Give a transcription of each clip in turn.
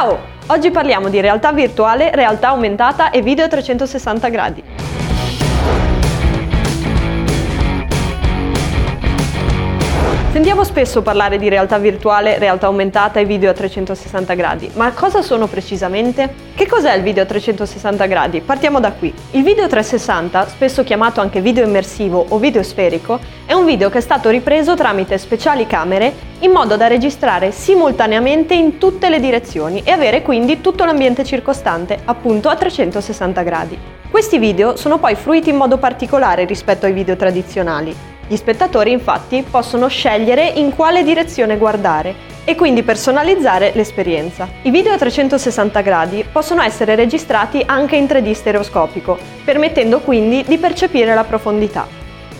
Ciao! Oggi parliamo di realtà virtuale, realtà aumentata e video a 360 gradi. Sentiamo spesso parlare di realtà virtuale, realtà aumentata e video a 360 gradi, ma cosa sono precisamente? Che cos'è il video a 360 gradi? Partiamo da qui. Il video 360, spesso chiamato anche video immersivo o video sferico, è un video che è stato ripreso tramite speciali camere in modo da registrare simultaneamente in tutte le direzioni e avere quindi tutto l'ambiente circostante, appunto a 360 gradi. Questi video sono poi fruiti in modo particolare rispetto ai video tradizionali, gli spettatori infatti possono scegliere in quale direzione guardare e quindi personalizzare l'esperienza. I video a 360 gradi possono essere registrati anche in 3D stereoscopico, permettendo quindi di percepire la profondità.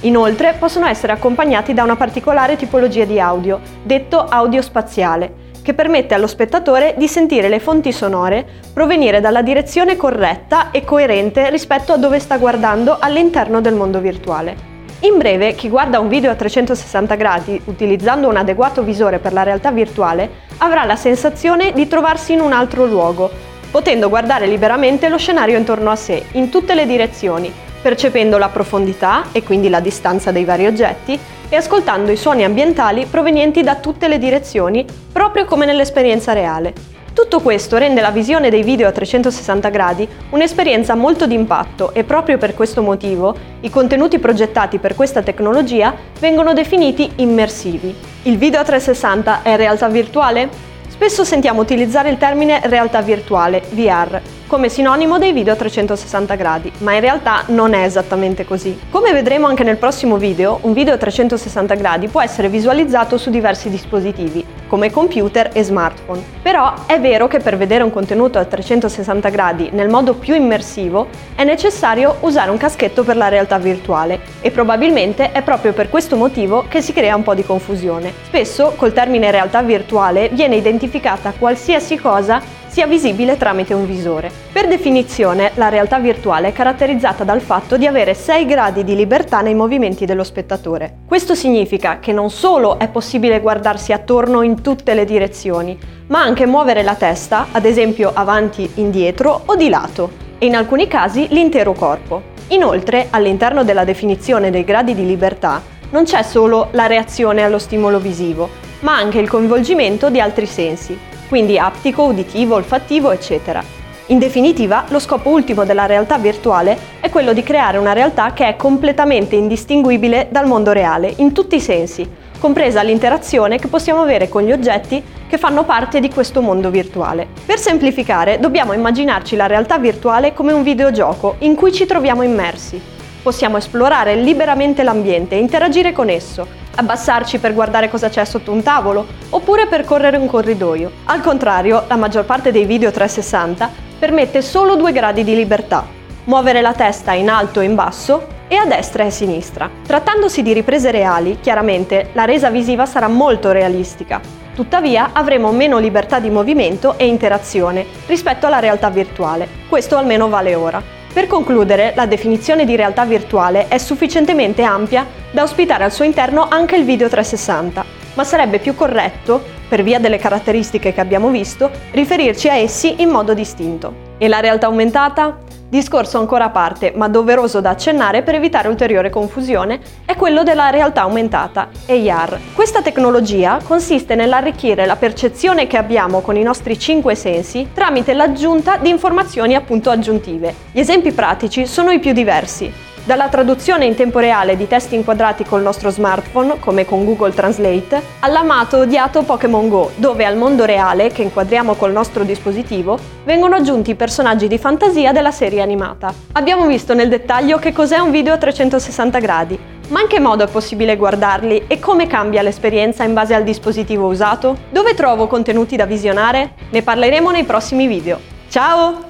Inoltre possono essere accompagnati da una particolare tipologia di audio, detto audio spaziale, che permette allo spettatore di sentire le fonti sonore provenire dalla direzione corretta e coerente rispetto a dove sta guardando all'interno del mondo virtuale. In breve, chi guarda un video a 360 gradi utilizzando un adeguato visore per la realtà virtuale avrà la sensazione di trovarsi in un altro luogo, potendo guardare liberamente lo scenario intorno a sé, in tutte le direzioni, percependo la profondità e quindi la distanza dei vari oggetti e ascoltando i suoni ambientali provenienti da tutte le direzioni, proprio come nell'esperienza reale. Tutto questo rende la visione dei video a 360 gradi un'esperienza molto d'impatto e proprio per questo motivo i contenuti progettati per questa tecnologia vengono definiti immersivi. Il video a 360 è realtà virtuale? Spesso sentiamo utilizzare il termine realtà virtuale, VR, come sinonimo dei video a 360 gradi, ma in realtà non è esattamente così. Come vedremo anche nel prossimo video, un video a 360 gradi può essere visualizzato su diversi dispositivi, come computer e smartphone. Però è vero che per vedere un contenuto a 360 gradi nel modo più immersivo è necessario usare un caschetto per la realtà virtuale e probabilmente è proprio per questo motivo che si crea un po' di confusione. Spesso col termine realtà virtuale viene identificata qualsiasi cosa sia visibile tramite un visore. Per definizione, la realtà virtuale è caratterizzata dal fatto di avere 6 gradi di libertà nei movimenti dello spettatore. Questo significa che non solo è possibile guardarsi attorno in tutte le direzioni, ma anche muovere la testa, ad esempio avanti, indietro o di lato, e in alcuni casi l'intero corpo. Inoltre, all'interno della definizione dei gradi di libertà, non c'è solo la reazione allo stimolo visivo, ma anche il coinvolgimento di altri sensi, quindi aptico, uditivo, olfattivo, eccetera. In definitiva, lo scopo ultimo della realtà virtuale è quello di creare una realtà che è completamente indistinguibile dal mondo reale, in tutti i sensi, compresa l'interazione che possiamo avere con gli oggetti che fanno parte di questo mondo virtuale. Per semplificare, dobbiamo immaginarci la realtà virtuale come un videogioco in cui ci troviamo immersi. Possiamo esplorare liberamente l'ambiente e interagire con esso, abbassarci per guardare cosa c'è sotto un tavolo, oppure percorrere un corridoio. Al contrario, la maggior parte dei video 360 permette solo due gradi di libertà, muovere la testa in alto e in basso e a destra e a sinistra. Trattandosi di riprese reali, chiaramente la resa visiva sarà molto realistica. Tuttavia avremo meno libertà di movimento e interazione rispetto alla realtà virtuale. Questo almeno vale ora. Per concludere, la definizione di realtà virtuale è sufficientemente ampia da ospitare al suo interno anche il video 360, ma sarebbe più corretto, per via delle caratteristiche che abbiamo visto, riferirci a essi in modo distinto. E la realtà aumentata? Discorso ancora a parte, ma doveroso da accennare per evitare ulteriore confusione, è quello della realtà aumentata, AR. Questa tecnologia consiste nell'arricchire la percezione che abbiamo con i nostri cinque sensi tramite l'aggiunta di informazioni appunto aggiuntive. Gli esempi pratici sono i più diversi, dalla traduzione in tempo reale di testi inquadrati col nostro smartphone, come con Google Translate, all'amato odiato Pokémon Go, dove al mondo reale, che inquadriamo col nostro dispositivo, vengono aggiunti i personaggi di fantasia della serie animata. Abbiamo visto nel dettaglio che cos'è un video a 360 gradi, ma in che modo è possibile guardarli e come cambia l'esperienza in base al dispositivo usato? Dove trovo contenuti da visionare? Ne parleremo nei prossimi video. Ciao!